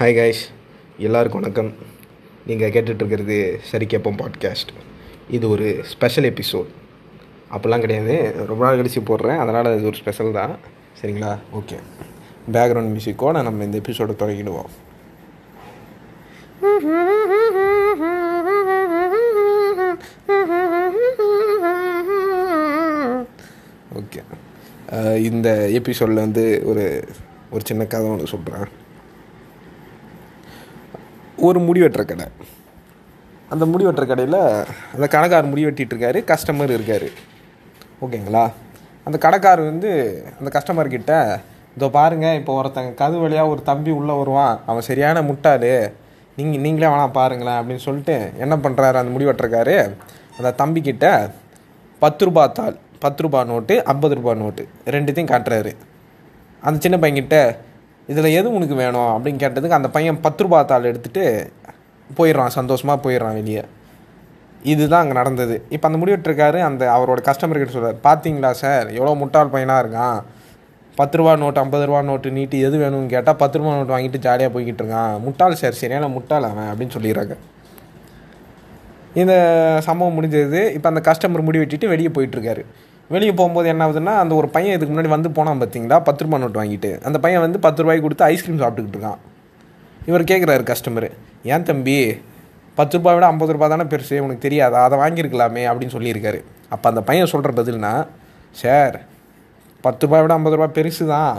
Hi guys எல்லாருக்கும் வணக்கம். நீங்கள் கேட்டுட்ருக்கிறது சரி கேட்போம் பாட்காஸ்ட் இது ஒரு ஸ்பெஷல் எபிசோட் அப்படிலாம் கிடையாது. ரொம்ப நாள் கழிச்சு போடுறேன். அதனால் இது ஒரு ஸ்பெஷல் தான். சரிங்களா? ஓகே பேக்ரவுண்ட் மியூசிக்கோட நம்ம இந்த எபிசோடை தொடங்கிடுவோம். ஓகே இந்த எபிசோடில் வந்து ஒரு ஒரு சின்ன கதை ஒன்று சொல்கிறேன் ஒரு முடி வெட்டுற கடை. அந்த முடிவெட்டுற கடையில் அந்த கடைக்காரர் முடி வெட்டிட்டு கஸ்டமர் இருக்கார். ஓகேங்களா? அந்த கடைக்காரர் வந்து அந்த கஸ்டமர்கிட்ட இதோ பாருங்கள் இப்போ ஒருத்தங்க கது வழியாக ஒரு தம்பி உள்ளே வருவான். அவன் சரியான முட்டாள். நீங்கள் நீங்களே வேணாம் பாருங்களேன் அப்படின்னு சொல்லிட்டு என்ன பண்ணுறாரு அந்த முடி வெட்டுறக்காரு அந்த தம்பிக்கிட்ட பத்து ரூபா தாள் பத்து ரூபா நோட்டு ஐம்பது ரூபா நோட்டு ரெண்டுத்தையும் காட்டுறாரு. அந்த சின்ன பையன்கிட்ட இதில் எது உனக்கு வேணும் அப்படின்னு கேட்டதுக்கு அந்த பையன் பத்து ரூபா தாள் எடுத்துகிட்டு போயிடுறான் சந்தோஷமாக போயிடுறான் வெளியே. இதுதான் அங்கே நடந்தது. இப்போ அந்த முடிவெட்டிருக்காரு அந்த அவரோட கஸ்டமர்கிட்ட சொல்கிறார் பார்த்தீங்களா சார்? எவ்வளோ முட்டாள் பையனாக இருக்கான்? பத்து ரூபா நோட்டு ஐம்பது ரூபா நோட்டு நீட்டு எது வேணும்னு கேட்டால் பத்து ரூபா நோட்டு வாங்கிட்டு ஜாலியாக போய்கிட்டு இருக்கான். முட்டாள் சார் சரியான முட்டாள் அவன் அப்படின்னு சொல்லிடுறாங்க. இந்த சம்பவம் முடிஞ்சது. இப்போ அந்த கஸ்டமர் முடி வெட்டிட்டு வெளியே போயிட்டுருக்காரு வெளியே போகும்போது என்ன ஆகுதுன்னா அந்த ஒரு பையன் இதுக்கு முன்னாடி வந்து போனான் பார்த்தீங்களா பத்து ரூபா நோட்டு வாங்கிட்டு. அந்த பையன் வந்து பத்து ரூபாய்க்கு கொடுத்து ஐஸ்கிரீம் சாப்பிட்டுக்கிட்டு இருக்கான். இவர் கேட்குறாரு கஸ்டமர் ஏன் தம்பி? பத்து ரூபாய் விட ஐம்பது ரூபா தானே பெருசு? உனக்கு தெரியாதா? அதை வாங்கியிருக்கலாமே அப்படின்னு சொல்லியிருக்காரு. அப்போ அந்த பையன் சொல்கிற பதில்னா சார் பத்து ரூபாய் விட ஐம்பது ரூபா பெருசு தான்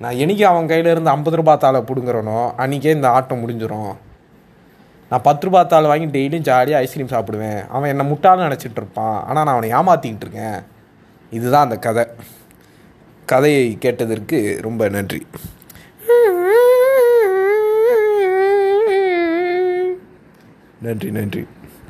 நான் என்னைக்கு அவன் கையில் இருந்து ஐம்பது ரூபா தாளை பிடுங்குறனோ அன்றைக்கே இந்த ஆட்டம் முடிஞ்சிடும் நான் பத்து ரூபா தாள் வாங்கி டெய்லியும் ஜாலியாக ஐஸ்கிரீம் சாப்பிடுவேன். அவன் என்னை முட்டாள்னு நினச்சிட்டு இருப்பான். ஆனால் நான் அவனை ஏமாற்றிக்கிட்டு இருக்கேன். இதுதான் அந்த கதை. கதையை கேட்டதற்கு ரொம்ப நன்றி. நன்றி நன்றி.